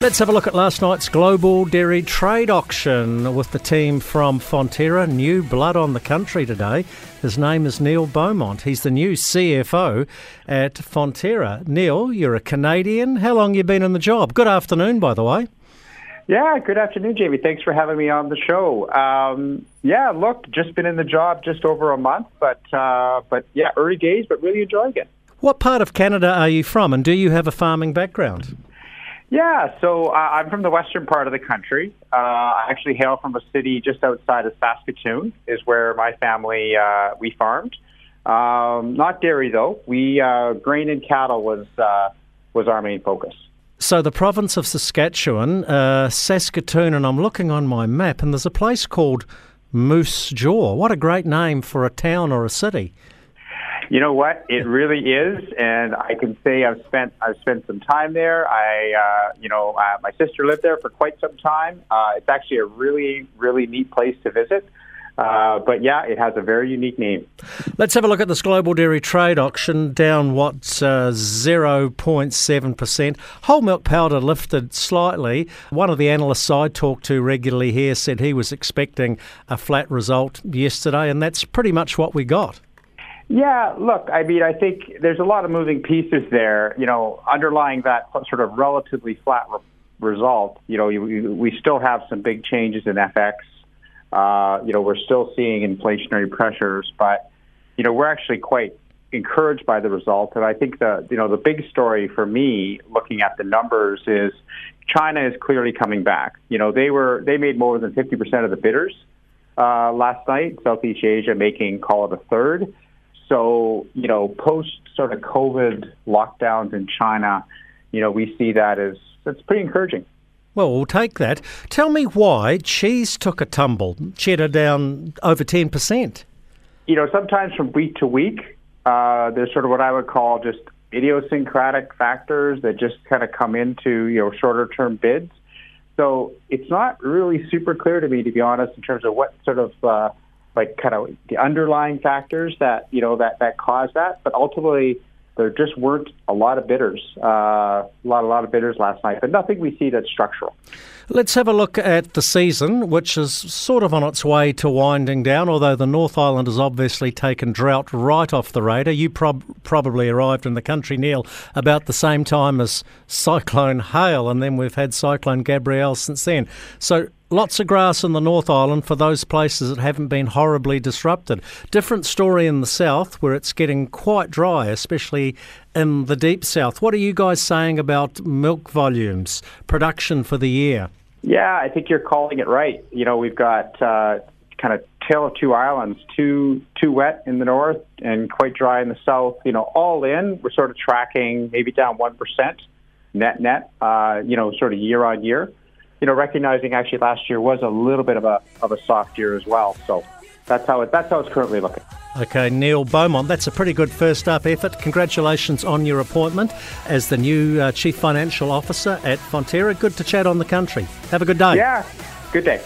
Let's have a look at last night's Global Dairy Trade Auction with the team from Fonterra. New blood on the country today. His name is Neil Beaumont. He's the new CFO at Fonterra. Neil, you're a Canadian. How long you been in the job? Good afternoon, by the way. Yeah, good afternoon, Jamie. Thanks for having me on the show. Um, yeah, look, just been in the job just over a month, but uh, but yeah, early days, but really enjoying it. What part of Canada are you from, and do you have a farming background? Yeah, so uh, I'm from the western part of the country. Uh, I actually hail from a city just outside of Saskatoon, is where my family uh, we farmed. Um, not dairy though. We uh, grain and cattle was uh, was our main focus. So the province of Saskatchewan, uh, Saskatoon, and I'm looking on my map, and there's a place called Moose Jaw. What a great name for a town or a city. You know what? It really is, and I can say I've spent I've spent some time there. I, uh, you know, uh, my sister lived there for quite some time. Uh, it's actually a really really neat place to visit. Uh, but yeah, it has a very unique name. Let's have a look at this global dairy trade auction, down what, uh, 0.7%. Whole milk powder lifted slightly. One of the analysts I talk to regularly here said he was expecting a flat result yesterday, and that's pretty much what we got. Yeah, look, I mean, I think there's a lot of moving pieces there. You know, underlying that sort of relatively flat re- result, you know, you, we still have some big changes in FX. Uh, you know, we're still seeing inflationary pressures, but you know, we're actually quite encouraged by the result. And I think the you know the big story for me, looking at the numbers, is China is clearly coming back. You know, they were they made more than 50% of the bidders uh, last night. Southeast Asia making call it a third. So, you know, post sort of COVID lockdowns in China, you know, we see that as that's pretty encouraging. Well, we'll take that. Tell me why cheese took a tumble, cheddar down over 10%. You know, sometimes from week to week, uh, there's sort of what I would call just idiosyncratic factors that just kind of come into, you know, shorter term bids. So it's not really super clear to me, to be honest, in terms of what sort of uh, like kind of the underlying factors that you know that that caused that. But ultimately, there just weren't a lot of bidders, uh, a lot a lot of bidders last night. But nothing we see that's structural. Let's have a look at the season, which is sort of on its way to winding down, although the North Island has obviously taken drought right off the radar. You prob- probably arrived in the country, Neil, about the same time as Cyclone Hale, and then we've had Cyclone Gabrielle since then. So lots of grass in the North Island for those places that haven't been horribly disrupted. Different story in the south where it's getting quite dry, especially in the deep south. What are you guys saying about milk volumes, production for the year? Yeah, I think you're calling it right. You know, we've got uh, kind of tale of two islands, too too wet in the north and quite dry in the south. You know, all in, we're sort of tracking maybe down one percent net net. Uh, you know, sort of year on year. You know, recognizing actually last year was a little bit of a of a soft year as well. So that's how it that's how it's currently looking. Okay, Neil Beaumont, that's a pretty good first up effort. Congratulations on your appointment as the new uh, Chief Financial Officer at Fonterra. Good to chat on the country. Have a good day. Yeah, good day.